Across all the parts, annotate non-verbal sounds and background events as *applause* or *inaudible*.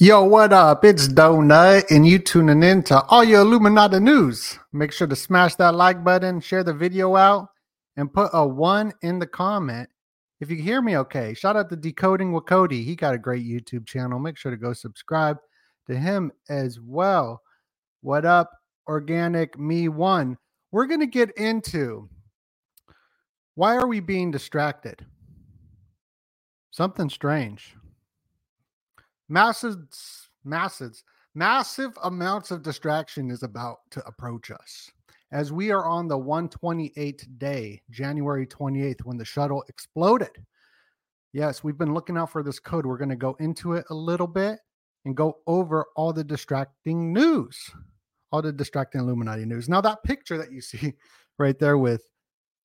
Yo, what up? It's DoeNut, and you tuning in to all your Illuminati news. Make sure to smash that like button, share the video out, and put a one in the comment if you hear me okay. Shout out to Decoding with Cody. He got a great YouTube channel. Make sure to go subscribe to him as well. What up, Organic Me One? We're going to get into why are we being distracted? Something strange massive massive massive amounts of distraction is about to approach us. As we are on the 128th day january 28th when the shuttle exploded. Yes we've been looking out for this code. We're going to go into it a little bit and go over all the distracting news all the distracting illuminati news. Now that picture that you *laughs* see right there with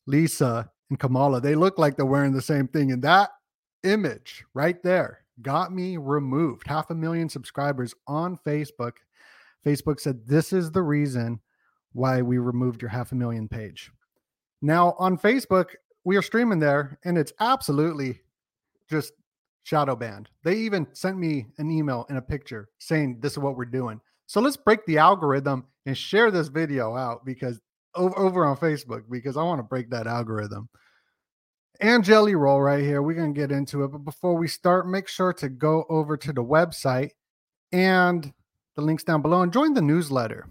lisa and kamala they look like they're wearing the same thing and that image right there got me removed. Half a million subscribers on Facebook. Facebook said this is the reason why we removed your half a million page. Now on Facebook, we are streaming there and it's absolutely just shadow banned. They even sent me an email and a picture saying this is what we're doing. So let's break the algorithm and share this video out because over, over on Facebook because I want to break that algorithm and Jelly Roll right here. We're going to get into it. But before we start, make sure to go over to the website and the links down below and join the newsletter.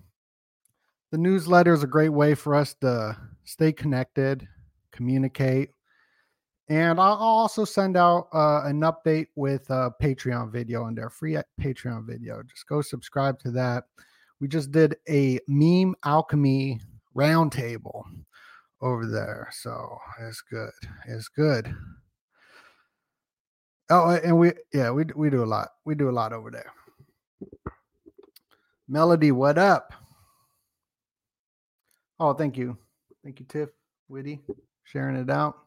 The newsletter is a great way for us to stay connected, communicate. And I'll also send out uh, an update with a Patreon video and their free Patreon video. Just go subscribe to that. We just did a meme alchemy roundtable over there. So it's good. It's good. Oh, and we yeah, we we do a lot. We do a lot over there. Melody, what up? Oh, thank you. Thank you, Tiff Witty, sharing it out.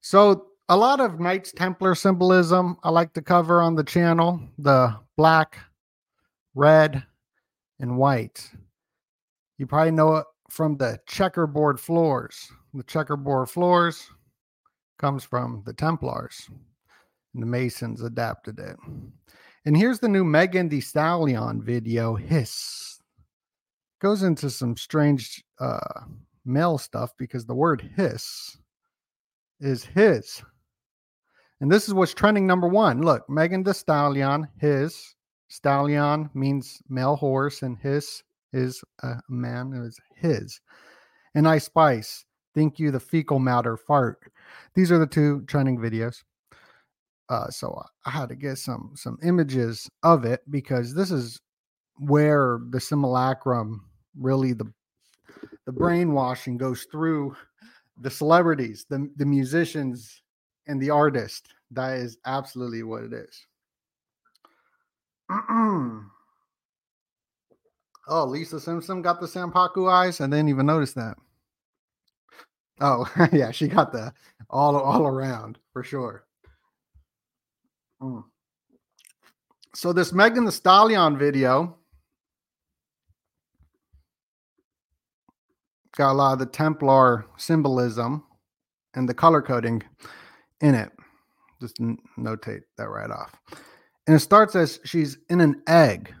So a lot of Knights Templar symbolism I like to cover on the channel. The black, red, and white. You probably know it from the checkerboard floors. The checkerboard floors comes from the Templars. And the Masons adapted it. And here's the new Megan Thee Stallion video, Hiss. Goes into some strange uh, male stuff because the word hiss is his. And this is what's trending number one. Look, Megan Thee Stallion, his. Stallion means male horse, and his is a man. It was his. And Ice Spice, thank you, the fecal matter fart. These are the two trending videos. Uh, so I had to get some some images of it because this is where the simulacrum really the the brainwashing goes through the celebrities, the the musicians, and the artist. That is absolutely what it is. *clears throat* Oh, Lisa Simpson got the Sampaku eyes. I didn't even notice that. Oh, *laughs* yeah, she got the all all around for sure. Mm. So this Megan Thee Stallion video got a lot of the Templar symbolism and the color coding in it. Just notate that right off. And it starts as she's in an egg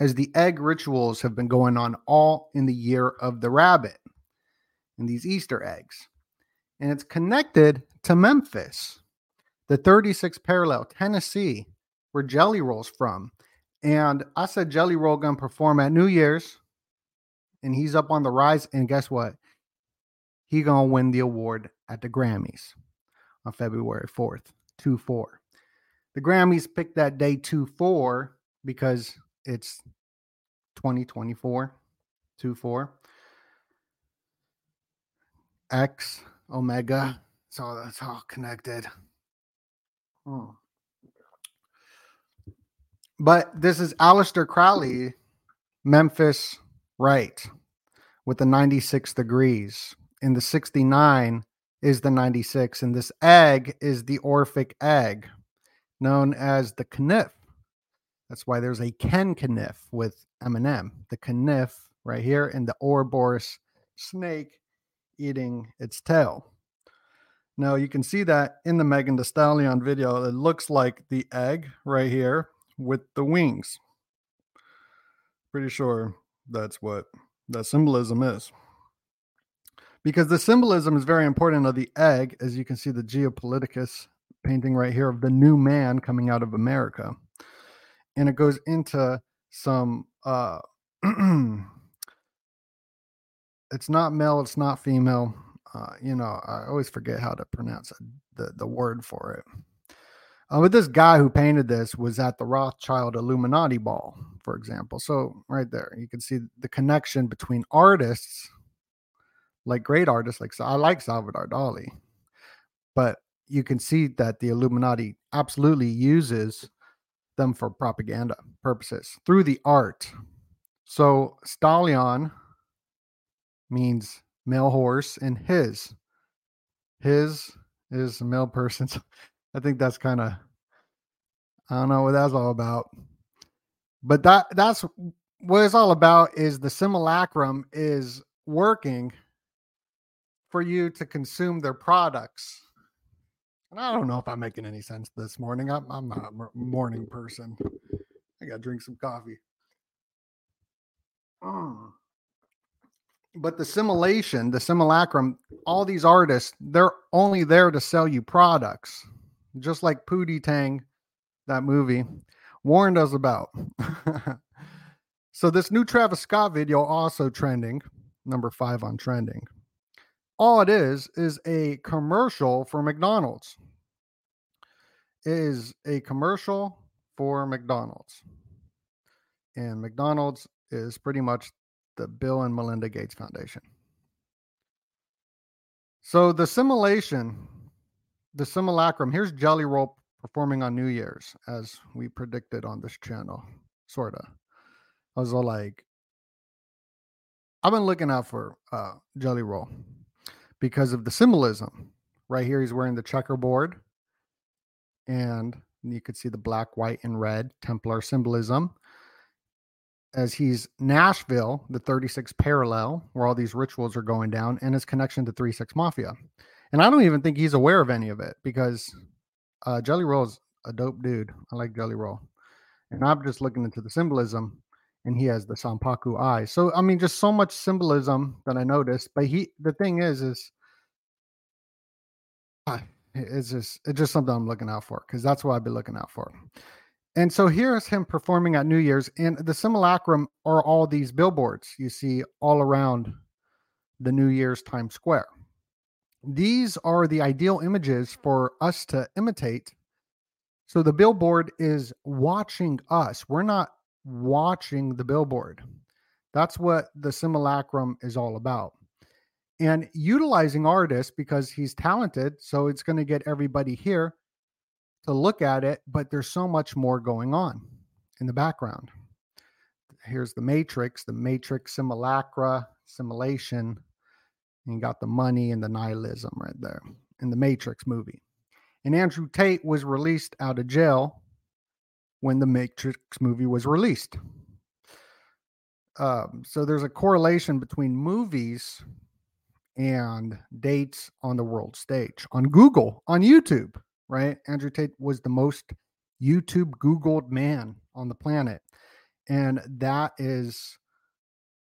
as the egg rituals have been going on all in the year of the rabbit and these Easter eggs. And it's connected to Memphis, the 36th parallel, Tennessee, where Jelly Roll's from. And I said Jelly Roll gonna perform at New Year's, and he's up on the rise. And guess what? He gonna win the award at the Grammys on February 4th, 2-4. The Grammys picked that day 2-4 because it's 2024 2 4 x omega so that's all connected. Hmm. but this is Aleister Crowley Memphis right with the 96 degrees. And the 69 is the 96 and this egg is the Orphic egg known as the Kneph that's why there's a Ken Kaniff with Eminem, the Kniff right here, and the Ouroboros snake eating its tail. Now you can see that in the Megan Thee Stallion video. It looks like the egg right here with the wings. Pretty sure that's what that symbolism is. Because the symbolism is very important of the egg, as you can see the Geopoliticus painting right here of the new man coming out of America. And it goes into some uh *clears throat* it's not male, it's not female. Uh, you know, I always forget how to pronounce the, the word for it. Uh, but this guy who painted this was at the Rothschild Illuminati ball, for example. So right there, you can see the connection between artists, like great artists, like I like Salvador Dali, but you can see that the Illuminati absolutely uses them for propaganda purposes through the art. So stallion means male horse, and his his is a male person's. *laughs* I think that's kind of I don't know what that's all about. But that that's what it's all about is the simulacrum is working for you to consume their products. And I don't know if I'm making any sense this morning. I'm, I'm not a morning person. I got to drink some coffee. Oh. But the simulation, the simulacrum, all these artists, they're only there to sell you products, just like Pootie Tang that movie warned us about. *laughs* so this new Travis Scott video also trending, number five on trending. All it is is a commercial for McDonald's. It is a commercial for McDonald's. And McDonald's is pretty much the Bill and Melinda Gates Foundation. So the simulation, the simulacrum, here's Jelly Roll performing on New Year's, as we predicted on this channel, sort of. I was all like, I've been looking out for uh, Jelly Roll because of the symbolism. Right here, he's wearing the checkerboard, and you could see the black, white, and red Templar symbolism. As he's Nashville, the 36 parallel, where all these rituals are going down, and his connection to 36 Mafia. And I don't even think he's aware of any of it because uh, Jelly Roll is a dope dude. I like Jelly Roll, and I'm just looking into the symbolism, and he has the Sampaku eye. So I mean, just so much symbolism that I noticed. But he, the thing is, is it's just it's just something I'm looking out for because that's what I've been looking out for. And so here's him performing at New Year's, and the simulacrum are all these billboards you see all around the New Year's Times Square these are the ideal images for us to imitate. So the billboard is watching us. We're not watching the billboard. That's what the simulacrum is all about. And utilizing artists because he's talented. So it's going to get everybody here to look at it. But there's so much more going on in the background. Here's the matrix, the matrix simulacra, simulation and got the money and the nihilism right there in the Matrix movie. And Andrew Tate was released out of jail when the Matrix movie was released. Um, so there's a correlation between movies and dates on the world stage on Google, on YouTube, right? Andrew Tate was the most YouTube Googled man on the planet. And that is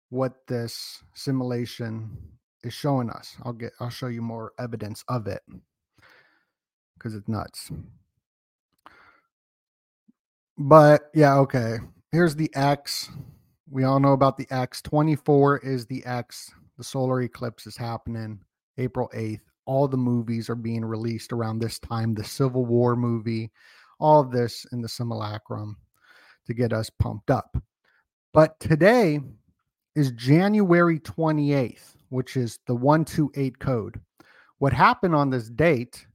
what this simulation is showing us. I'll get I'll show you more evidence of it because it's nuts. But yeah, okay. Here's the X. We all know about the X. 24 is the X. The solar eclipse is happening April 8th. All the movies are being released around this time. The Civil War movie, all of this in the simulacrum to get us pumped up. But today is January 28th which is the 128 code. What happened on this date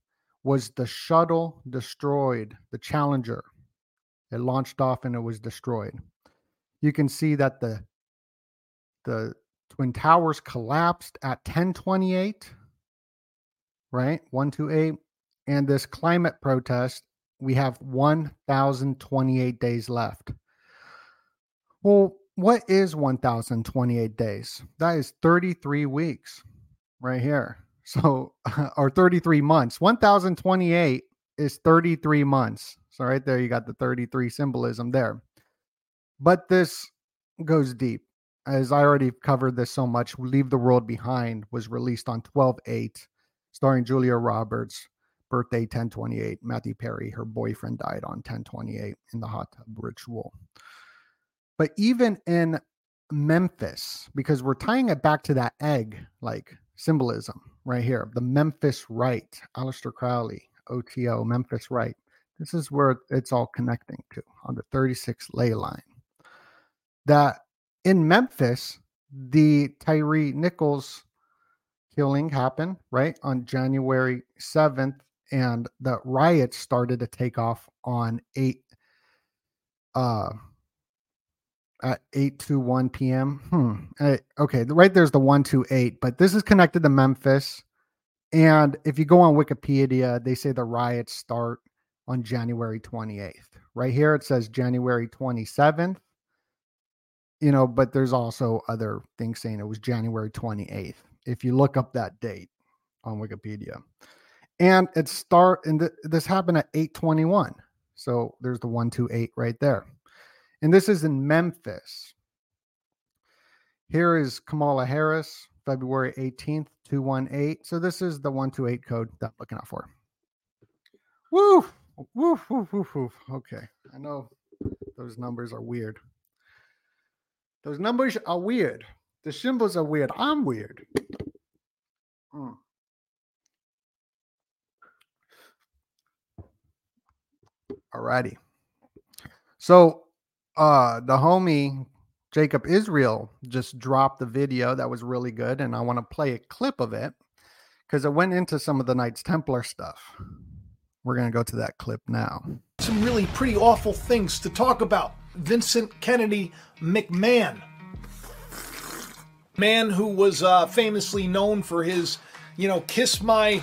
was the shuttle destroyed, the Challenger. It launched off and it was destroyed. You can see that the the twin towers collapsed at 1028, right? 128. And this climate protest, we have 1,028 days left. Well, what is 1028 days? That is 33 weeks right here. So, *laughs* or 33 months. 1028 is 33 months. So, right there, you got the 33 symbolism there. But this goes deep. As I already covered this so much, Leave the World Behind was released on 12 8, starring Julia Roberts, birthday 1028. Matthew Perry, her boyfriend, died on 1028 in the hot tub ritual. But even in Memphis, because we're tying it back to that egg like symbolism right here, the Memphis Rite, Aleister Crowley, OTO, Memphis Rite. This is where it's all connecting to on the 36 ley line. That in Memphis, the Tyre Nichols killing happened, right, on January 7th, and the riots started to take off on 8 uh at 8 to 1 p.m. Hmm. Uh, okay, right there's the 1 to 8, but this is connected to Memphis. And if you go on Wikipedia, they say the riots start on January 28th. Right here it says January 27th. You know, but there's also other things saying it was January 28th. If you look up that date on Wikipedia. And it start and th- this happened at 821. So there's the 128 right there. And this is in Memphis. Here is Kamala Harris, February 18th, 218. So this is the 128 code that I'm looking out for. Woo! Woo, woo, woo, woo. Okay. I know those numbers are weird. Those numbers are weird. The symbols are weird. I'm weird. Mm. Alrighty. So uh the homie Jacob Israel just dropped the video that was really good, and I want to play a clip of it because it went into some of the Knights Templar stuff. We're gonna go to that clip now. Some really pretty awful things to talk about. Vincent Kennedy McMahon, man who was uh, famously known for his, you know, kiss my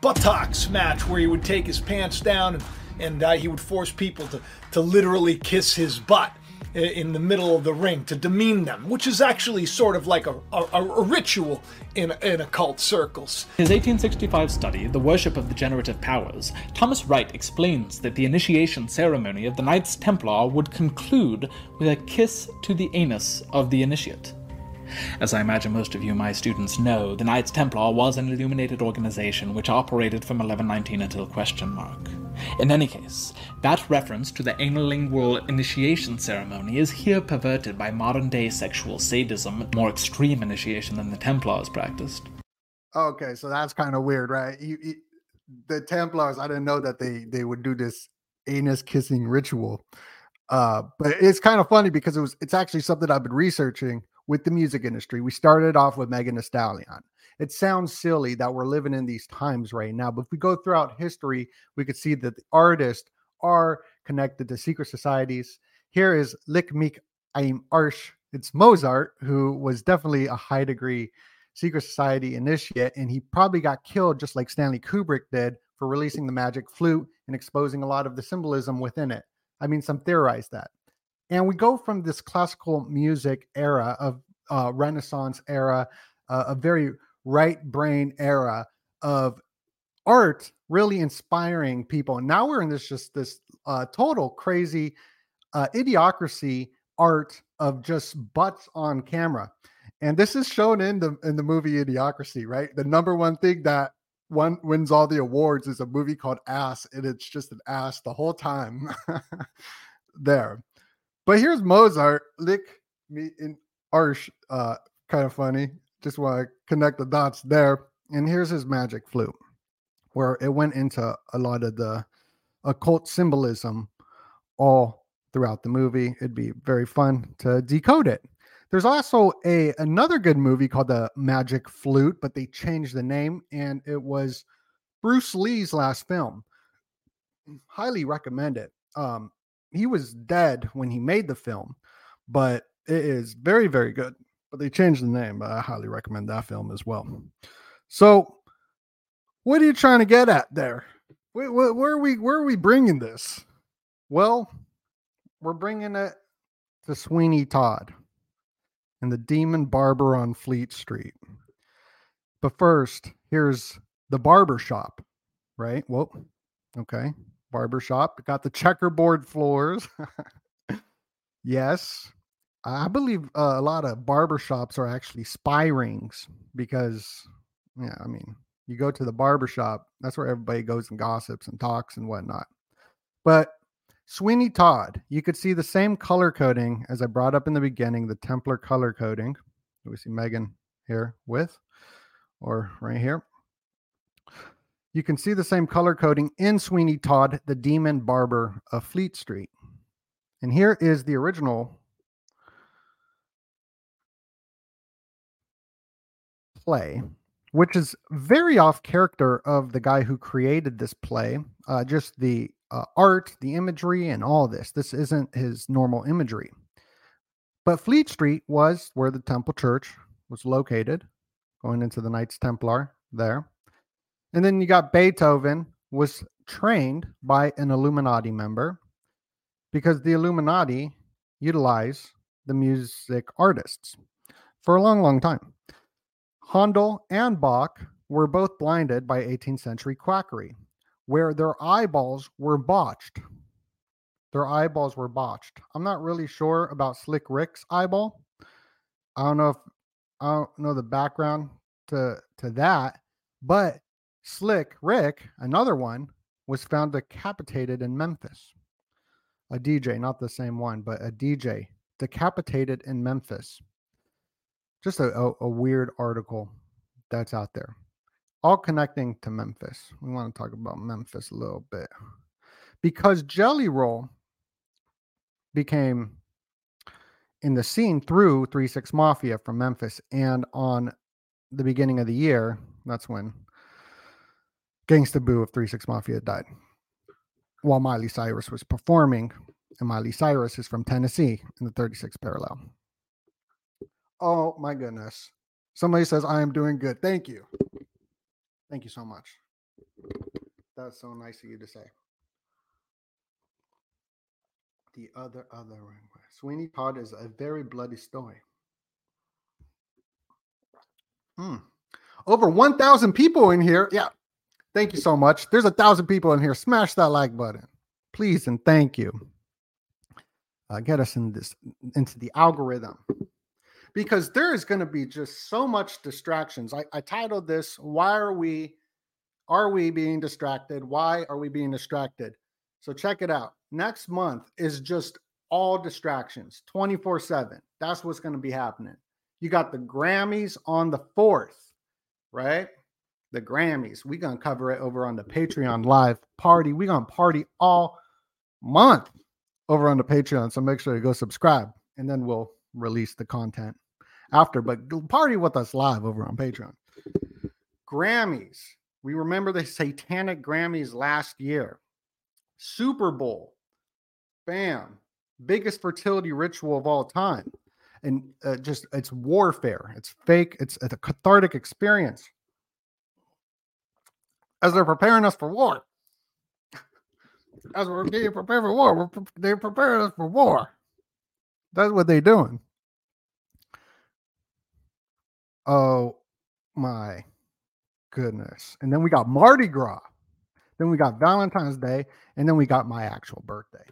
buttocks match, where he would take his pants down and and uh, he would force people to, to literally kiss his butt in the middle of the ring to demean them, which is actually sort of like a, a, a, ritual in, in occult circles. In his 1865 study, The Worship of the Generative Powers, Thomas Wright explains that the initiation ceremony of the Knights Templar would conclude with a kiss to the anus of the initiate. As I imagine most of you, my students, know, the Knights Templar was an illuminated organization which operated from 1119 until question mark. In any case, that reference to the analingual initiation ceremony is here perverted by modern day sexual sadism, more extreme initiation than the Templars practiced. Okay, so that's kind of weird, right? You, you, the Templars, I didn't know that they they would do this anus kissing ritual. Uh, but it's kind of funny because it was it's actually something I've been researching with the music industry. We started off with Megan Thee Stallion it sounds silly that we're living in these times right now. But if we go throughout history, we could see that the artists are connected to secret societies. Here is Meek Aim Arsh. It's Mozart, who was definitely a high degree secret society initiate, and he probably got killed just like Stanley Kubrick did for releasing the magic flute and exposing a lot of the symbolism within it. I mean, some theorize that. And we go from this classical music era of uh, Renaissance era, uh, a very right brain era of art really inspiring people. And now we're in this just this uh, total crazy uh, idiocracy art of just butts on camera. And this is shown in the in the movie Idiocracy, right? The number one thing that one wins all the awards is a movie called Ass, and it's just an ass the whole time *laughs* there. But here's Mozart, lick me in Arsh, uh, kind of funny just want to connect the dots there. And here's his magic flute, where it went into a lot of the occult symbolism all throughout the movie. It'd be very fun to decode it. There's also a another good movie called The Magic Flute, but they changed the name, and it was Bruce Lee's last film. Highly recommend it. Um, he was dead when he made the film, but it is very, very good but they changed the name. But I highly recommend that film as well. So, what are you trying to get at there? Where, where, are we? Where are we bringing this? Well, we're bringing it to Sweeney Todd and the Demon Barber on Fleet Street. But first, Here's the barber shop, right? Well, okay. Barber shop. Got the checkerboard floors. *laughs* yes. I believe uh, a lot of barber shops are actually spy rings because, yeah, I mean, you go to the barber shop, that's where everybody goes and gossips and talks and whatnot. But Sweeney Todd, you could see the same color coding as I brought up in the beginning, the Templar color coding. We see Megan here with, or right here. You can see the same color coding in Sweeney Todd, the Demon Barber of Fleet Street. And here is the original play, which is very off character of the guy who created this play. Uh, just the uh, art, the imagery, and all this. This isn't his normal imagery. But Fleet Street was where the Temple Church was located, going into the Knights Templar there. And then you got Beethoven was trained by an Illuminati member because the Illuminati utilize the music artists for a long, long time. Handel and Bach were both blinded by 18th century quackery, where their eyeballs were botched. Their eyeballs were botched. I'm not really sure about Slick Rick's eyeball. I don't know if I don't know the background to to that, but Slick Rick, another one, was found decapitated in Memphis. A DJ, not the same one, but a DJ decapitated in Memphis just a, a, a weird article that's out there all connecting to Memphis. We want to talk about Memphis a little bit because Jelly Roll became in the scene through 3 6 Mafia from Memphis. And on the beginning of the year, that's when Gangsta Boo of 3 6 Mafia died. While Miley Cyrus was performing, and Miley Cyrus is from Tennessee in the 36 parallel. Oh my goodness. Somebody says, I am doing good. Thank you. Thank you so much. That's so nice of you to say. The other, other Sweeney Todd is a very bloody story. Hmm. Over 1,000 people in here. Yeah. Thank you so much. There's a thousand people in here. Smash that like button, please, and thank you. Uh, get us in this into the algorithm because there is going to be just so much distractions. I, I titled this, Why Are We Are We Being Distracted? Why are we being distracted? So check it out. Next month is just all distractions 24 7. That's what's going to be happening. You got the Grammys on the 4th, right? The Grammys. We're going to cover it over on the Patreon live party. We're going to party all month over on the Patreon. So make sure you go subscribe and then we'll release the content after, but party with us live over on Patreon. Grammys. We remember the satanic Grammys last year. Super Bowl. Bam. Biggest fertility ritual of all time. And uh, just it's warfare. It's fake. It's, it's a cathartic experience. As they're preparing us for war. As we're getting prepared for war, they're preparing us for war. That's what they're doing. Oh my goodness. And then we got Mardi Gras. Then we got Valentine's Day. And then we got my actual birthday.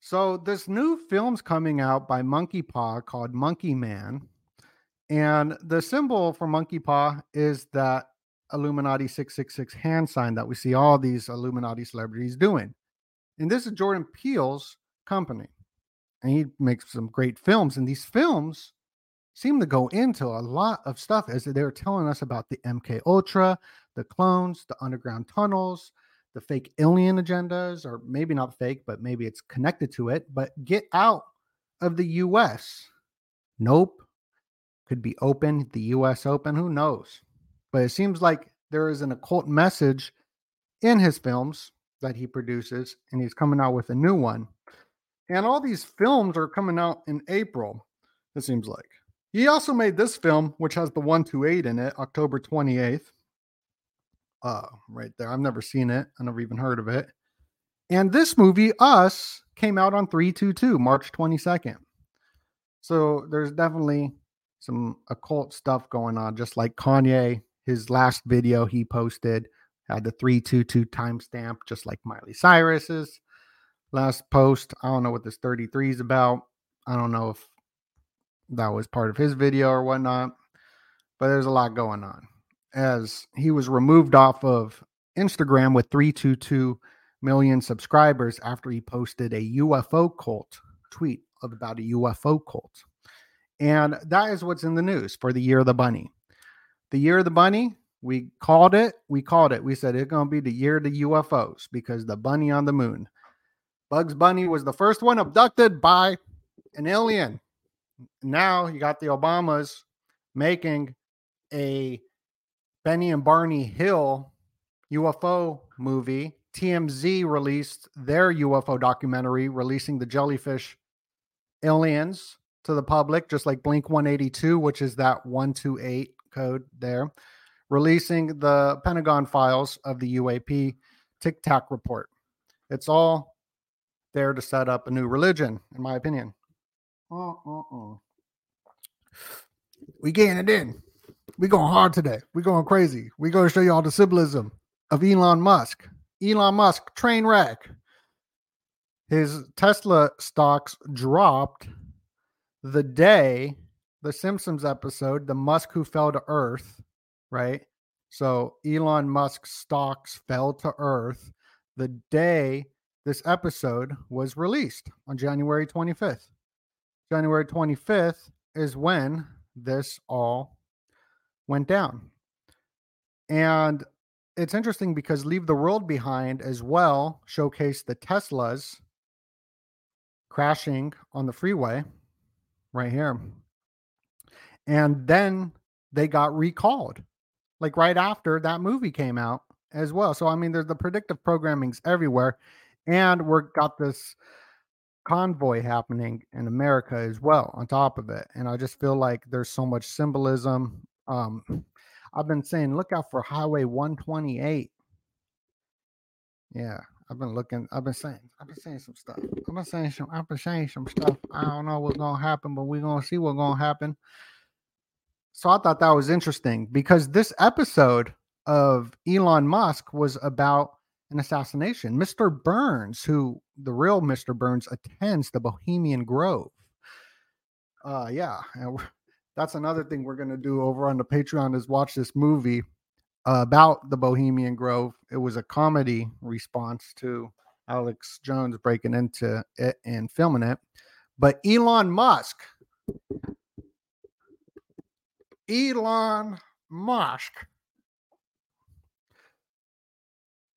So this new film's coming out by Monkey Paw called Monkey Man. And the symbol for Monkey Paw is that Illuminati 666 hand sign that we see all these Illuminati celebrities doing. And this is Jordan Peele's company and he makes some great films. And these films seem to go into a lot of stuff as they were telling us about the MK Ultra, the clones, the underground tunnels, the fake alien agendas, or maybe not fake, but maybe it's connected to it. But get out of the US. Nope. Could be open, the US open, who knows? But it seems like there is an occult message in his films that he produces, and he's coming out with a new one. And all these films are coming out in April, it seems like. He also made this film, which has the 128 in it, October 28th. Uh, right there. I've never seen it. I never even heard of it. And this movie, Us, came out on 322, March 22nd. So there's definitely some occult stuff going on, just like Kanye, his last video he posted had the 322 timestamp, just like Miley Cyrus's last post. I don't know what this 33 is about. I don't know if that was part of his video or whatnot, but there's a lot going on. As he was removed off of Instagram with 322 million subscribers after he posted a UFO cult tweet about a UFO cult. And that is what's in the news for the year of the bunny. The year of the bunny, we called it. We called it. We said it's going to be the year of the UFOs because the bunny on the moon. Bugs Bunny was the first one abducted by an alien. Now you got the Obamas making a Benny and Barney Hill UFO movie. TMZ released their UFO documentary, releasing the jellyfish aliens to the public, just like Blink 182, which is that 128 code there, releasing the Pentagon files of the UAP Tic Tac report. It's all there to set up a new religion, in my opinion. Uh-uh-uh. We getting it in. We going hard today. We going crazy. We going to show you all the symbolism of Elon Musk. Elon Musk train wreck. His Tesla stocks dropped the day the Simpsons episode, the Musk who fell to earth, right? So Elon Musk stocks fell to earth the day this episode was released on January 25th. January 25th is when this all went down. And it's interesting because Leave the World Behind as well showcased the Teslas crashing on the freeway right here. And then they got recalled, like right after that movie came out as well. So I mean, there's the predictive programming's everywhere, and we're got this convoy happening in America as well on top of it. And I just feel like there's so much symbolism. Um, I've been saying, look out for Highway 128. Yeah, I've been looking. I've been saying. I've been saying some stuff. I've been saying some. I've been saying some stuff. I don't know what's gonna happen, but we're gonna see what's gonna happen. So I thought that was interesting because this episode of Elon Musk was about an assassination. Mr. Burns, who the real Mr. Burns attends the Bohemian Grove. Uh, yeah, that's another thing we're gonna do over on the Patreon is watch this movie about the Bohemian Grove. It was a comedy response to Alex Jones breaking into it and filming it. But Elon Musk, Elon Musk,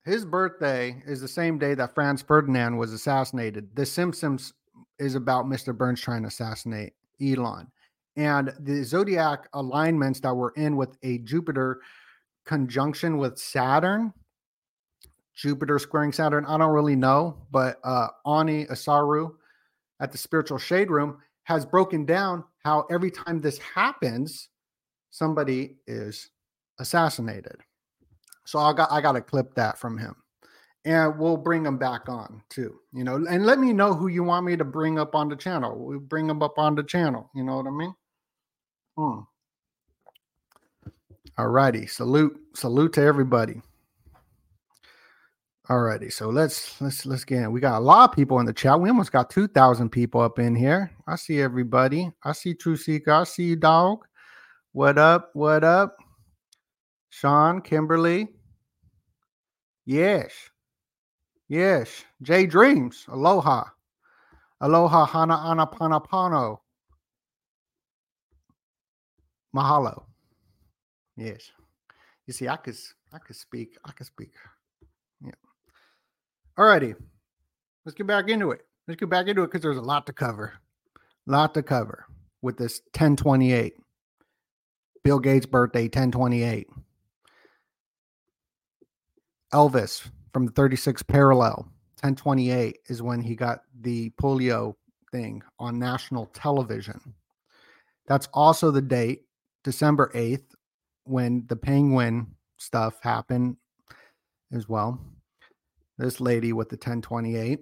his birthday is the same day that Franz Ferdinand was assassinated. The Simpsons is about Mr. Burns trying to assassinate Elon. And the zodiac alignments that were in with a Jupiter conjunction with Saturn, Jupiter squaring Saturn. I don't really know, but uh, Ani Asaru at the Spiritual Shade Room has broken down how every time this happens, somebody is assassinated. So I got I got to clip that from him, and we'll bring him back on too. You know, and let me know who you want me to bring up on the channel. We will bring him up on the channel. You know what I mean? Hmm. All righty. Salute, salute to everybody. All righty. So let's let's let's get in. We got a lot of people in the chat. We almost got 2,000 people up in here. I see everybody. I see True Seeker. I see you, dog. What up? What up? Sean, Kimberly. Yes. Yes. J Dreams. Aloha. Aloha Hana Ana Panapano. Mahalo. Yes. You see, I could I could speak. I could speak. Yeah. All righty. Let's get back into it. Let's get back into it because there's a lot to cover. A lot to cover with this 1028. Bill Gates' birthday, 1028. Elvis from the 36 parallel, 1028 is when he got the polio thing on national television. That's also the date, December 8th, when the penguin stuff happened as well. This lady with the 1028.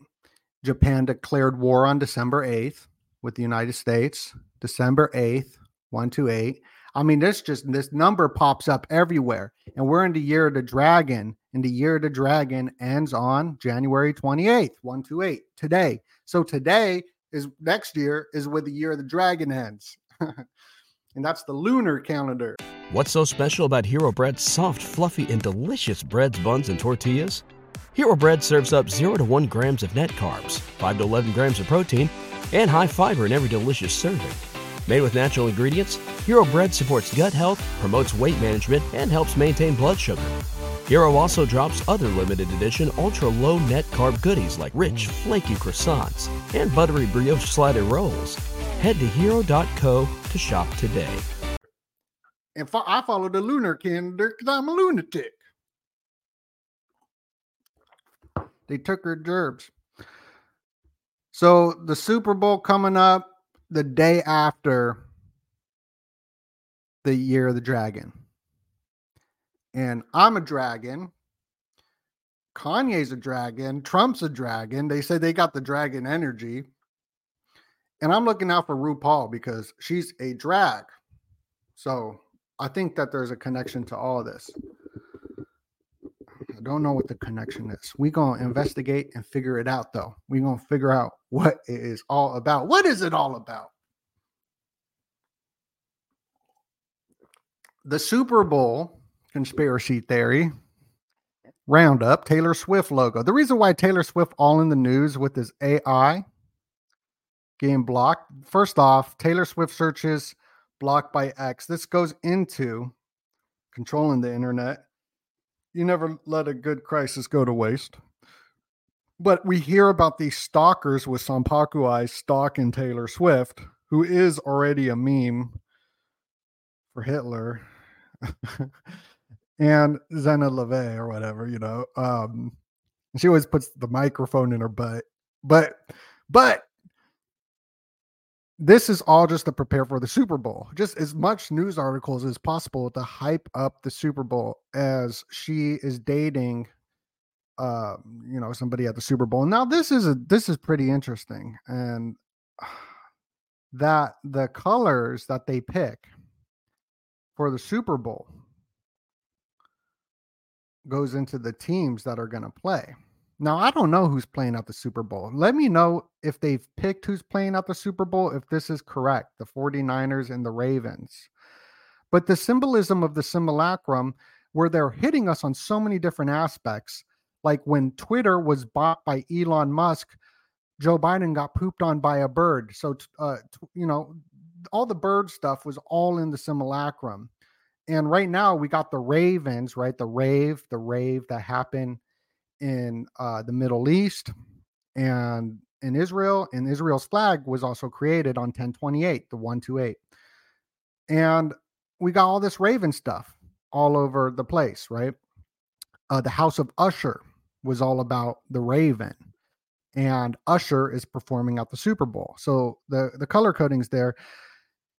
Japan declared war on December 8th with the United States. December 8th 128. I mean, this just this number pops up everywhere. And we're in the year of the dragon, and the year of the dragon ends on January 28th, 128, today. So today is next year is where the year of the dragon ends. *laughs* and that's the lunar calendar. What's so special about Hero Bread's soft, fluffy, and delicious breads, buns, and tortillas? Hero Bread serves up 0 to 1 grams of net carbs, 5 to 11 grams of protein, and high fiber in every delicious serving. Made with natural ingredients, Hero Bread supports gut health, promotes weight management, and helps maintain blood sugar. Hero also drops other limited edition ultra low net carb goodies like rich, flaky croissants and buttery brioche slider rolls. Head to hero.co to shop today. And fo- I follow the lunar calendar because I'm a lunatic. They took her gerbs. So the Super Bowl coming up the day after the year of the dragon. And I'm a dragon. Kanye's a dragon. Trump's a dragon. They say they got the dragon energy. And I'm looking out for RuPaul because she's a drag. So I think that there's a connection to all of this. Don't know what the connection is. Going to investigate and figure it out, though. Going to figure out what it is all about. What is it all about? The Super Bowl conspiracy theory roundup Taylor Swift logo. The reason why Taylor Swift all in the news with his AI getting blocked. First off, Taylor Swift searches blocked by X. This goes into controlling the internet. You never let a good crisis go to waste. But we hear about these stalkers with Sampaku eyes stalking Taylor Swift, who is already a meme for Hitler. *laughs* and Zeena LaVey or whatever, you know. Um, she always puts the microphone in her butt. But but this is all just to prepare for the Super Bowl. Just as much news articles as possible to hype up the Super Bowl as she is dating uh you know somebody at the Super Bowl. Now this is a this is pretty interesting and *sighs* that the colors that they pick for the Super Bowl goes into the teams that are going to play. Now, I don't know who's playing at the Super Bowl. Let me know if they've picked who's playing at the Super Bowl, if this is correct the 49ers and the Ravens. But the symbolism of the simulacrum, where they're hitting us on so many different aspects, like when Twitter was bought by Elon Musk, Joe Biden got pooped on by a bird. So, uh, you know, all the bird stuff was all in the simulacrum. And right now we got the Ravens, right? The rave, the rave that happened in uh, the Middle East and in Israel. And Israel's flag was also created on 1028, the 128. And we got all this Raven stuff all over the place, right? Uh, the House of Usher was all about the Raven. And Usher is performing at the Super Bowl. So the, the color coding's there.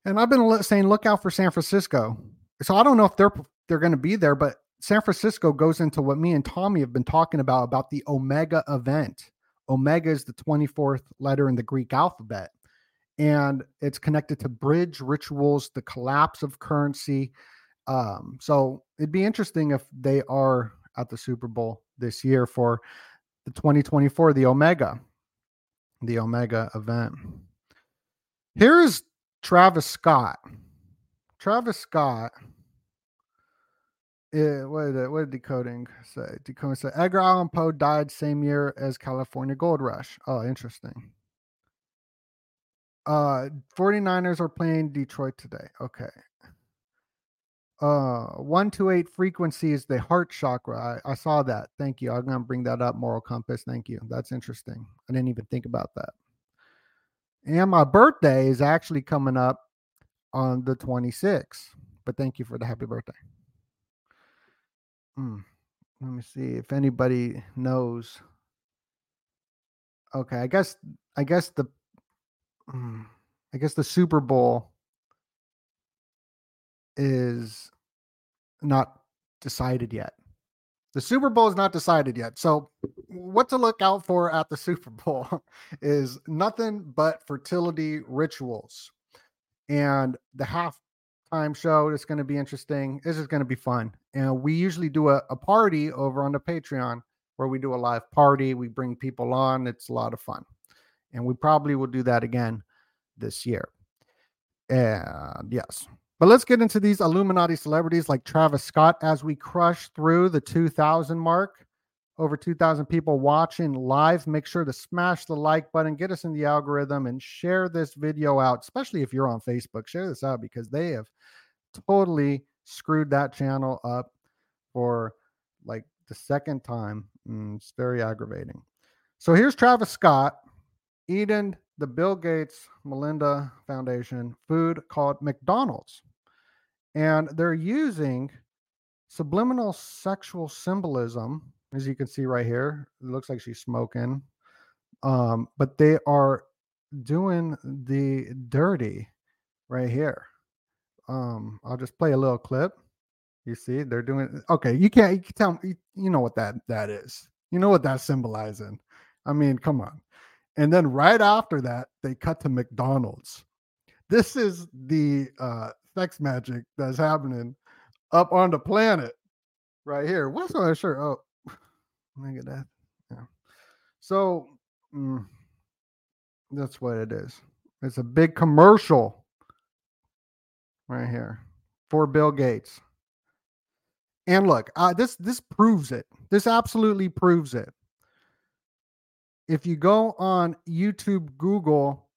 And I've been saying, look out for San Francisco. So I don't know if they're they're going to be there, but San Francisco goes into what me and Tommy have been talking about about the Omega event. Omega is the 24th letter in the Greek alphabet, and it's connected to bridge rituals, the collapse of currency. Um, so it'd be interesting if they are at the Super Bowl this year for the 2024, the Omega, the Omega event. Here is Travis Scott. Travis Scott yeah, what did, what did decoding say? Decoding say Edgar Allan Poe died same year as California Gold Rush. Oh, interesting. Uh 49ers are playing Detroit today. Okay. Uh 128 frequency is the heart chakra. I, I saw that. Thank you. I'm gonna bring that up, moral compass. Thank you. That's interesting. I didn't even think about that. And my birthday is actually coming up on the 26th. But thank you for the happy birthday. Hmm. Let me see if anybody knows. Okay, I guess I guess the hmm, I guess the Super Bowl is not decided yet. The Super Bowl is not decided yet. So, what to look out for at the Super *laughs* Bowl is nothing but fertility rituals. And the half time show. is going to be interesting. This is going to be fun. And we usually do a, a party over on the Patreon where we do a live party. We bring people on. It's a lot of fun. And we probably will do that again this year. And yes. But let's get into these Illuminati celebrities like Travis Scott as we crush through the 2000 mark. Over 2,000 people watching live. Make sure to smash the like button, get us in the algorithm, and share this video out, especially if you're on Facebook. Share this out because they have totally screwed that channel up for like the second time. Mm, it's very aggravating. So here's Travis Scott eating the Bill Gates Melinda Foundation food called McDonald's. And they're using subliminal sexual symbolism, as you can see right here. It looks like she's smoking. Um, but they are doing the dirty right here. Um, I'll just play a little clip. You see, they're doing okay. You can't you can tell me you know what that that is. You know what that's symbolizing. I mean, come on. And then right after that, they cut to McDonald's. This is the uh, sex magic that's happening up on the planet right here. What's on that shirt? Oh, *sighs* look at that. Yeah. So mm, that's what it is. It's a big commercial right here for Bill Gates. And look, uh, this this proves it. This absolutely proves it if you go on YouTube, Google,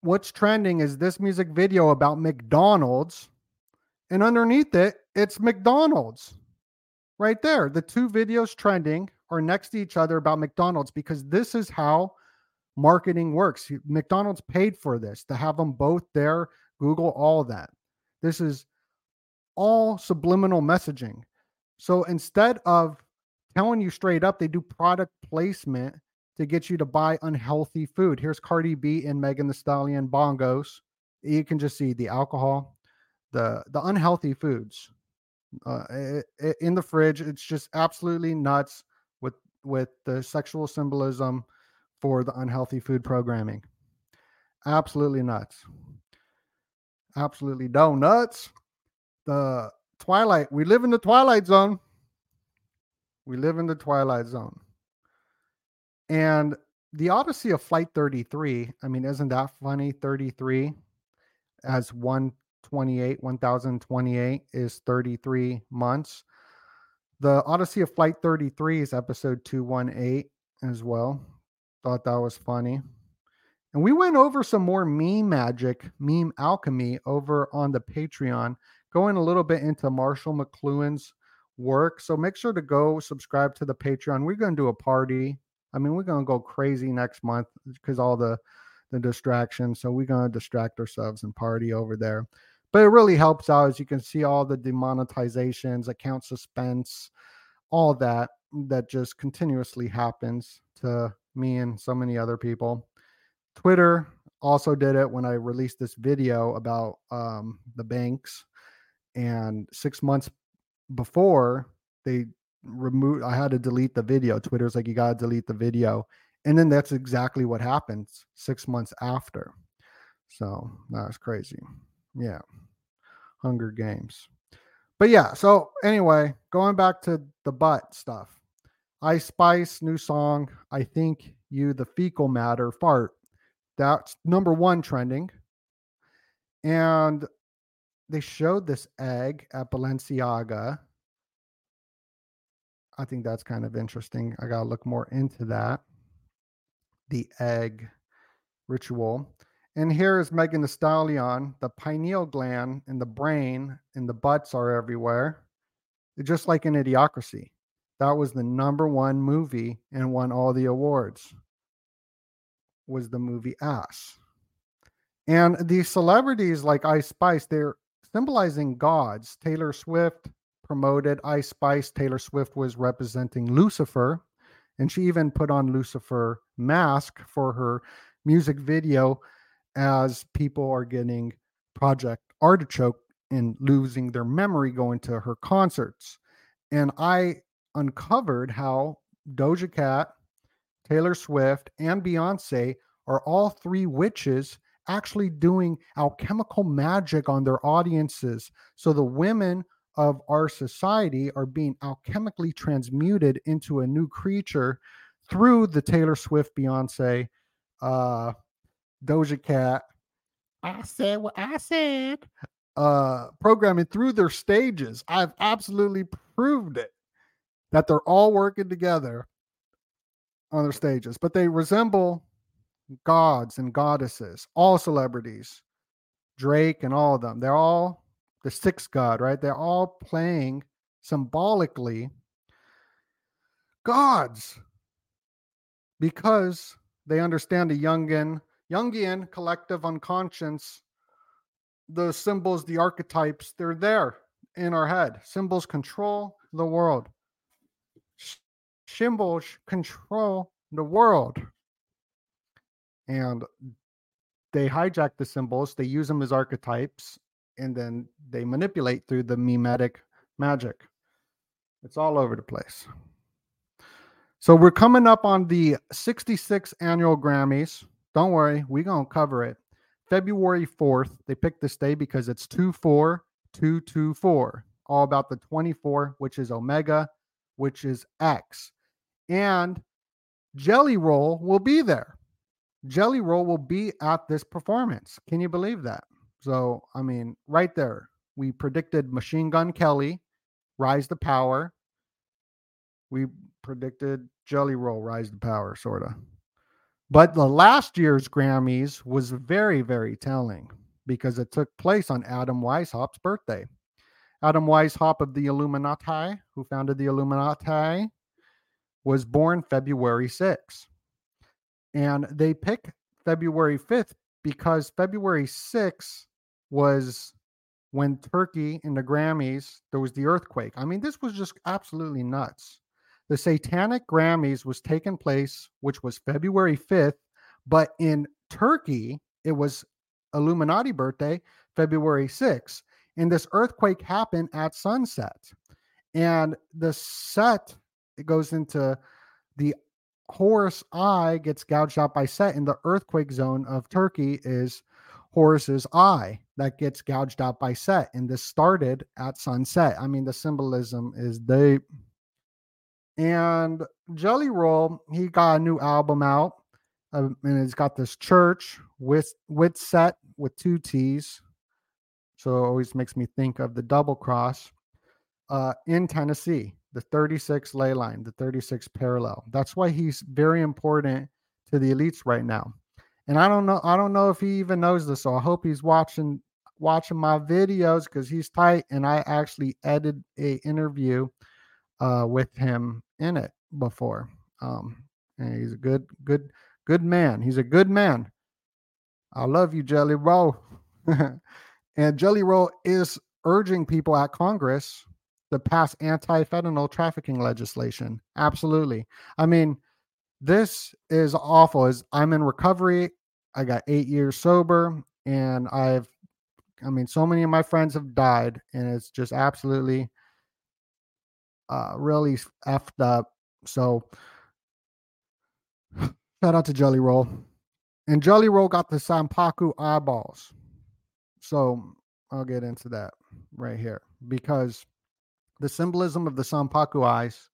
what's trending is this music video about McDonald's. And underneath it, it's McDonald's right there. The two videos trending are next to each other about McDonald's because this is how marketing works. McDonald's paid for this to have them both there, Google, all that. This is all subliminal messaging. So instead of telling you straight up, they do product placement to get you to buy unhealthy food. Here's Cardi B and Megan Thee Stallion bongos. You can just see the alcohol, the the unhealthy foods uh, in the fridge. It's just absolutely nuts with with the sexual symbolism for the unhealthy food programming. Absolutely nuts. Absolutely donuts. The twilight. We live in the twilight zone. We live in the twilight zone. And the Odyssey of Flight 33, I mean, isn't that funny? 33 as 128, 1028 is 33 months. The Odyssey of Flight 33 is episode 218 as well. Thought that was funny. And we went over some more meme magic, meme alchemy over on the Patreon, going a little bit into Marshall McLuhan's work. So make sure to go subscribe to the Patreon. We're going to do a party I mean, we're gonna go crazy next month because all the the distractions. So we're gonna distract ourselves and party over there. But it really helps out as you can see all the demonetizations, account suspense, all that that just continuously happens to me and so many other people. Twitter also did it when I released this video about um, the banks, and six months before they removed, I had to delete the video. Twitter's like you got to delete the video. And then that's exactly what happens 6 months after. So, that's crazy. Yeah. Hunger Games. But yeah, so anyway, going back to the butt stuff. Ice Spice new song, I think you the fecal matter fart. That's number 1 trending. And they showed this egg at Balenciaga I think that's kind of interesting. I got to look more into that. The egg ritual. And here is Megan Thee Stallion. The pineal gland and the brain and the butts are everywhere. just like in Idiocracy. That was the number one movie and won all the awards. Was the movie Ass. And these celebrities like Ice Spice, they're symbolizing gods. Taylor Swift, promoted Ice Spice. Taylor Swift was representing Lucifer, and she even put on Lucifer mask for her music video as people are getting Project Artichoke and losing their memory going to her concerts. And I uncovered how Doja Cat, Taylor Swift, and Beyonce are all three witches actually doing alchemical magic on their audiences. So the women of our society are being alchemically transmuted into a new creature through the Taylor Swift, Beyonce, uh, Doja Cat. I said what I said. Uh, programming through their stages. I've absolutely proved it that they're all working together on their stages, but they resemble gods and goddesses, all celebrities, Drake and all of them. They're all the sixth god, right? They're all playing symbolically gods because they understand the Jungian, Jungian collective unconscious, the symbols, the archetypes, they're there in our head. Symbols control the world. Symbols control the world. And they hijack the symbols, they use them as archetypes, and then they manipulate through the mimetic magic. It's all over the place. So we're coming up on the 66th annual Grammys. Don't worry, we're going to cover it. February 4th, they picked this day because it's 24224, all about the 24, which is Omega, which is X. And Jelly Roll will be there. Jelly Roll will be at this performance. Can you believe that? So, I mean, right there, we predicted Machine Gun Kelly, Rise to Power. We predicted Jelly Roll, Rise to Power, sort of. But the last year's Grammys was very, very telling because it took place on Adam Weishaupt's birthday. Adam Weishaupt of the Illuminati, who founded the Illuminati, was born February 6th. And they pick February 5th because February 6th was when Turkey in the Grammys, there was the earthquake. I mean, this was just absolutely nuts. The Satanic Grammys was taking place, which was February 5th, but in Turkey, it was Illuminati birthday, February 6th. And this earthquake happened at sunset. And the set it goes into the Horus eye gets gouged out by Set in the earthquake zone of Turkey is Horus's eye that gets gouged out by Set. And this started at sunset. I mean, the symbolism is deep. And Jelly Roll, he got a new album out. Uh, and it's got this church with with set with two T's. So it always makes me think of the double cross uh, in Tennessee the 36 ley line, the 36 parallel. That's why he's very important to the elites right now. And I don't know, I don't know if he even knows this. So I hope he's watching watching my videos because he's tight. And I actually edited a interview uh, with him in it before. Um, and he's a good, good, good man. He's a good man. I love you, Jelly Roll. *laughs* and Jelly Roll is urging people at Congress to pass anti-fentanyl trafficking legislation. Absolutely. I mean, this is awful. Is I'm in recovery. I got eight years sober, and I've, I mean, so many of my friends have died, and it's just absolutely, uh, really effed up. So, shout out to Jelly Roll, and Jelly Roll got the Sampaku eyeballs. So I'll get into that right here because the symbolism of the Sampaku eyes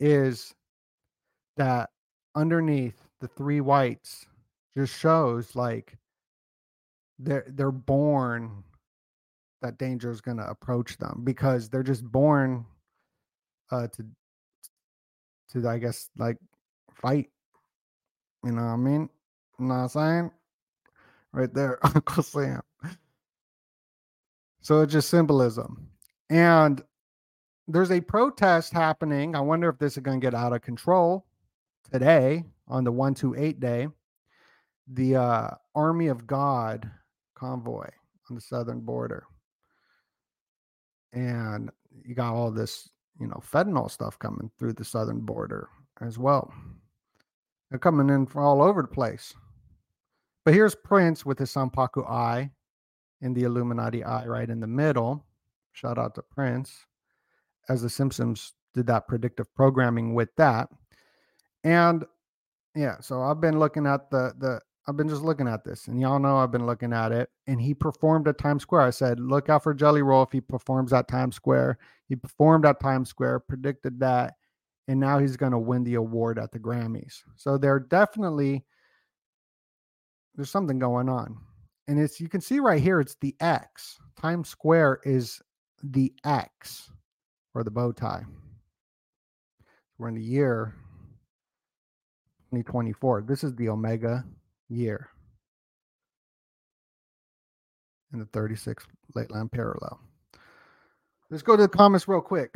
is that underneath the three whites just shows like they're they're born that danger is going to approach them because they're just born uh to to I guess like fight. You know what I mean? You know what I'm saying? Right there, *laughs* Uncle Sam. So it's just symbolism. And there's a protest happening. I wonder if this is going to get out of control today on the 128 day. The uh, Army of God convoy on the southern border. And you got all this, you know, fentanyl stuff coming through the southern border as well. They're coming in from all over the place. But here's Prince with his Sampaku eye and the Illuminati eye right in the middle. Shout out to Prince as the Simpsons did that predictive programming with that. And yeah, so I've been looking at the the I've been just looking at this, and y'all know I've been looking at it. And he performed at Times Square. I said, look out for Jelly Roll if he performs at Times Square. He performed at Times Square, predicted that, and now he's going to win the award at the Grammys. So they're definitely there's something going on, and it's you can see right here. It's the X. Times Square is the X or the bow tie. We're in the year 2024. This is the Omega year in the 36 ley line parallel. Let's go to the comments real quick.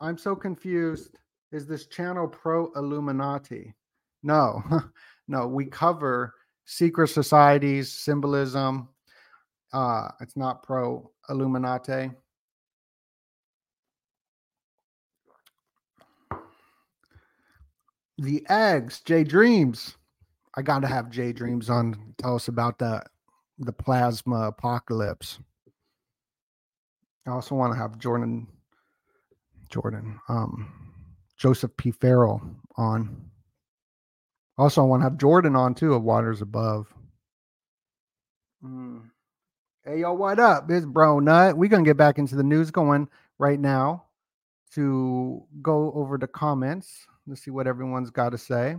I'm so confused. Is this channel pro Illuminati? No, *laughs* no, we cover secret societies, symbolism. Uh, it's not pro Illuminati. The eggs, J Dreams. I got to have J Dreams on. Tell us about the the plasma apocalypse. I also want to have Jordan, Jordan, um, Joseph P. Farrell on. Also, I want to have Jordan on too of Waters Above. Mm. Hey, yo, what up? It's Bro Nut. We're going to get back into the news going right now to go over the comments. Let's see what everyone's got to say.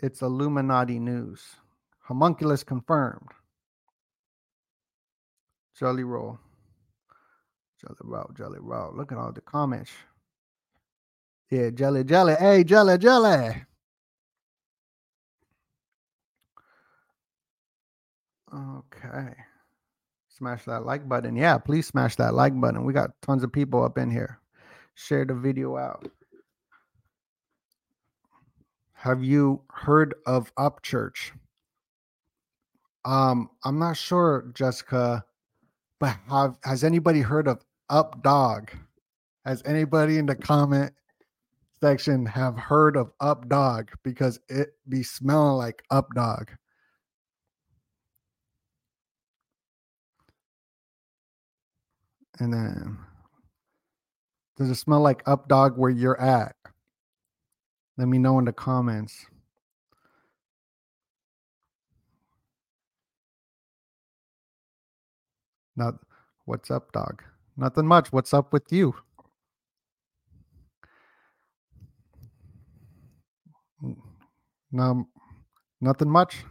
It's Illuminati news. Homunculus confirmed. Jelly roll. Jelly roll, jelly roll. Look at all the comments. Yeah, jelly, jelly. Hey, jelly, jelly. Okay. Smash that like button. Yeah, please smash that like button. We got tons of people up in here. Share the video out. Have you heard of Upchurch? Um, I'm not sure, Jessica, but have has anybody heard of Up Dog? Has anybody in the comment section have heard of Up Dog? Because it be smelling like Up Dog. And then does it smell like Up Dog where you're at? Let me know in the comments. Not what's up, dog? Nothing much. What's up with you? No, nothing much.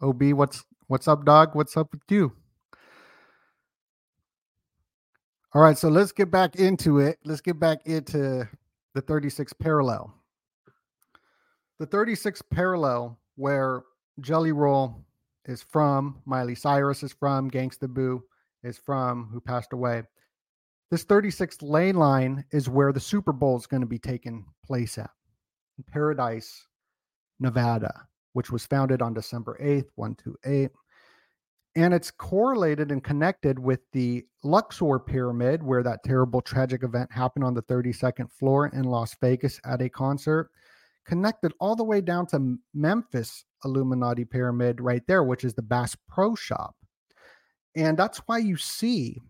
OB, what's what's up, dog? What's up with you? All right, so let's get back into it. Let's get back into the 36 parallel. The 36 parallel where Jelly Roll is from, Miley Cyrus is from, Gangsta Boo is from, who passed away. This 36th ley line is where the Super Bowl is going to be taking place at Paradise, Nevada, which was founded on December 8th, 128. And it's correlated and connected with the Luxor Pyramid, where that terrible tragic event happened on the 32nd floor in Las Vegas at a concert, connected all the way down to Memphis Illuminati Pyramid right there, which is the Bass Pro Shop. And that's why you see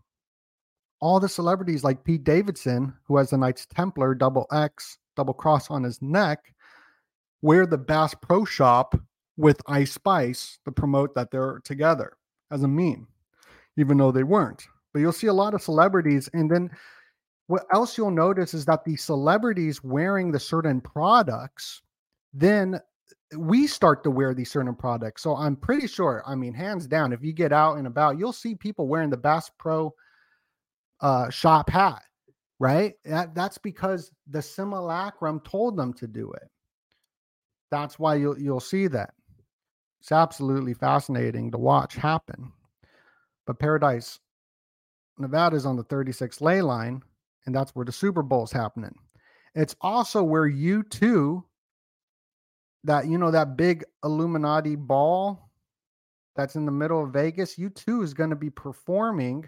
all the celebrities like Pete Davidson, who has the Knights Templar double X, double cross on his neck, wear the Bass Pro Shop with Ice Spice to promote that they're together as a meme, even though they weren't. But you'll see a lot of celebrities. And then what else you'll notice is that the celebrities wearing the certain products, then we start to wear these certain products. So I'm pretty sure, I mean, hands down, if you get out and about, you'll see people wearing the Bass Pro uh, shop hat, right? That, that's because the simulacrum told them to do it. That's why you'll you'll see that. It's absolutely fascinating to watch happen. But Paradise, Nevada is on the 36 ley line, and that's where the Super Bowl's happening. It's also where U2, that you know that big Illuminati ball that's in the middle of Vegas, U2 is going to be performing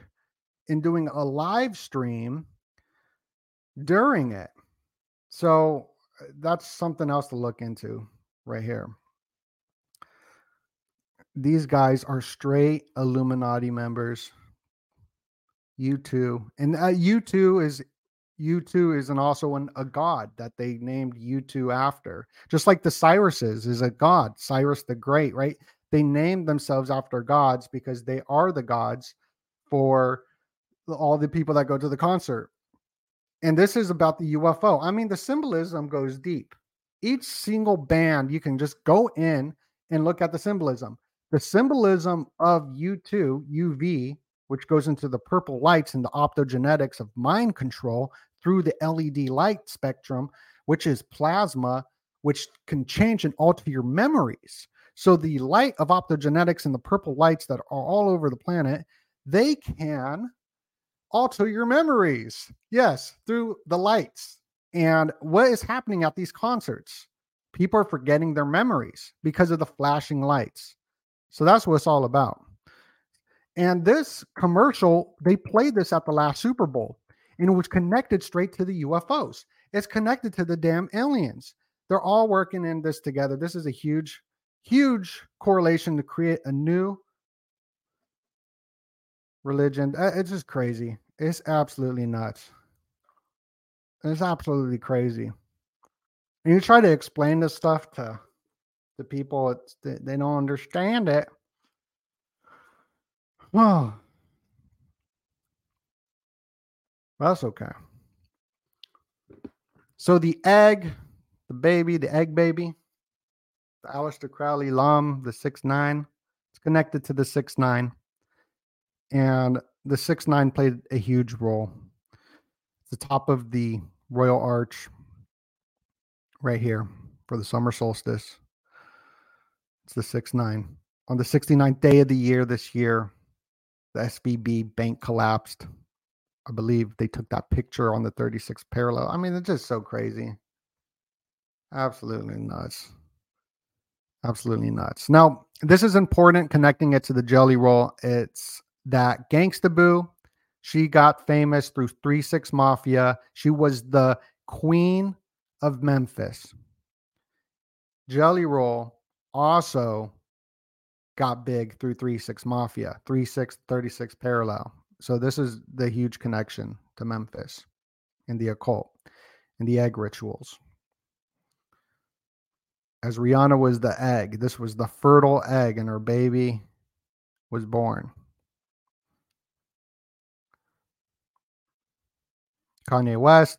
and doing a live stream during it. So uh, that's something else to look into right here. These guys are straight Illuminati members. U2 and uh, U2 is U2 is an also an, a god that they named U2 after. Just like the Cyruses is a god, Cyrus the Great, right? They named themselves after gods because they are the gods for all the people that go to the concert. And this is about the UFO. I mean, the symbolism goes deep. Each single band, you can just go in and look at the symbolism. The symbolism of U2, UV, which goes into the purple lights and the optogenetics of mind control through the LED light spectrum, which is plasma, which can change and alter your memories. So the light of optogenetics and the purple lights that are all over the planet, they can alter your memories. Yes, through the lights. And what is happening at these concerts? People are forgetting their memories because of the flashing lights. So that's what it's all about. And this commercial, they played this at the last Super Bowl, and it was connected straight to the UFOs. It's connected to the damn aliens. They're all working in this together. This is a huge, huge correlation to create a new religion. Uh, it's just crazy. It's absolutely nuts. It's absolutely crazy. And you try to explain this stuff to the people, it's, they, don't understand it. Oh, that's okay. So the egg, the baby, the egg baby, the Aleister Crowley Lam, the six nine, it's connected to the six nine and the six nine played a huge role. the top of the royal arch, right here for the summer solstice. It's the six nine. On the 69th day of the year this year, the SVB bank collapsed. I believe they took that picture on the 36th parallel. I mean, it's just so crazy. Absolutely nuts. Absolutely nuts. Now, this is important connecting it to the jelly roll. It's that Gangsta Boo, she got famous through 3 6 Mafia. She was the queen of Memphis. Jelly Roll also got big through 3 6 Mafia, 3 6 36 Parallel. So this is the huge connection to Memphis and the occult and the egg rituals. As Rihanna was the egg, this was the fertile egg, and her baby was born. Kanye West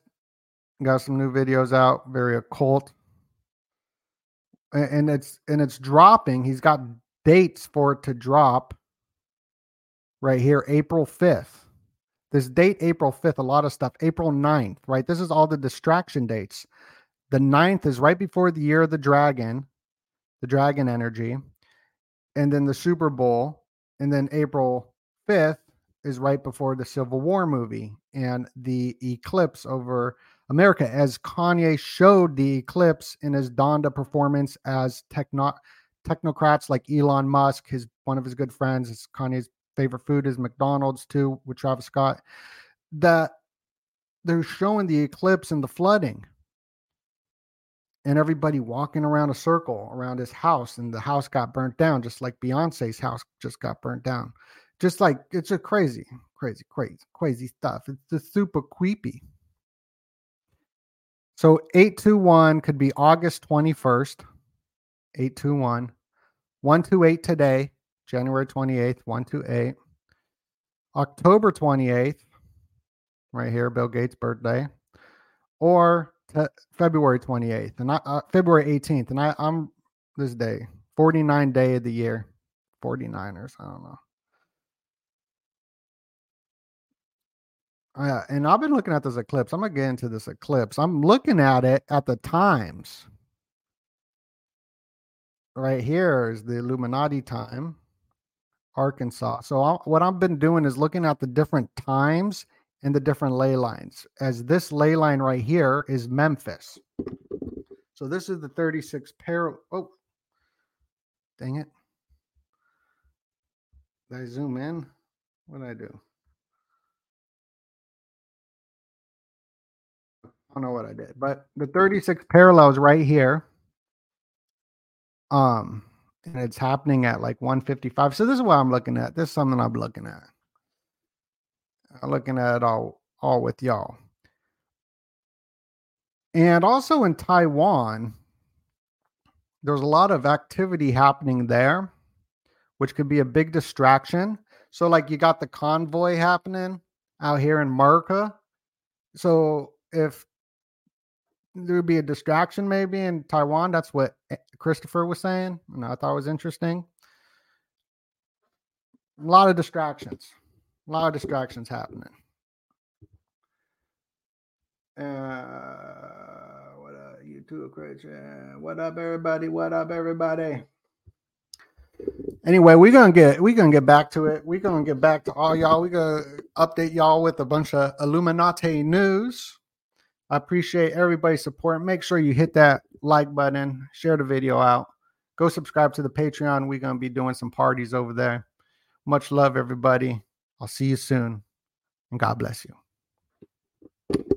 got some new videos out, very occult. And it's and it's dropping. He's got dates for it to drop right here, April 5th. This date, April 5th, a lot of stuff. April 9th, right? This is all the distraction dates. The 9th is right before the year of the dragon, the dragon energy. And then the Super Bowl. And then April 5th is right before the Civil War movie and the eclipse over America, as Kanye showed the eclipse in his Donda performance as techno technocrats like Elon Musk, his one of his good friends, is Kanye's favorite food is McDonald's too, with Travis Scott. That they're showing the eclipse and the flooding. And everybody walking around a circle around his house, and the house got burnt down, just like Beyonce's house just got burnt down. Just like it's a crazy, crazy, crazy, crazy stuff. It's just super creepy. So 821 could be August 21st, 821. 128 today, January 28th, 128. October 28th, right here, Bill Gates' birthday, or February 28th, and I, uh, February 18th, and I, I'm this day, 49 day of the year, 49ers, I don't know. Yeah, and I've been looking at this eclipse. I'm gonna get into this eclipse. I'm looking at it at the times. Right here is the Illuminati time, Arkansas. So I, what I've been doing is looking at the different times and the different ley lines. As this ley line right here is Memphis. So this is the 36 parallel. Oh, dang it! Did I zoom in? What did I do? Don't know what I did, but the 36 parallels right here. Um, and it's happening at like 155. So this is what I'm looking at. This is something I'm looking at. I'm looking at it all all with y'all. And also in Taiwan, there's a lot of activity happening there, which could be a big distraction. So, like, you got the convoy happening out here in America. So, if there would be a distraction maybe in Taiwan, that's what eh, Christopher was saying. And I thought it was interesting. A lot of distractions, a lot of distractions happening. Uh, what up, YouTube Christian? What up, everybody? What up, everybody? Anyway, we're gonna get we're gonna get back to it. We're gonna get back to all y'all. We're gonna update y'all with a bunch of Illuminati news. I appreciate everybody's support. Make sure you hit that like button, share the video out, go subscribe to the Patreon. We're going to be doing some parties over there. Much love, everybody. I'll see you soon, and God bless you.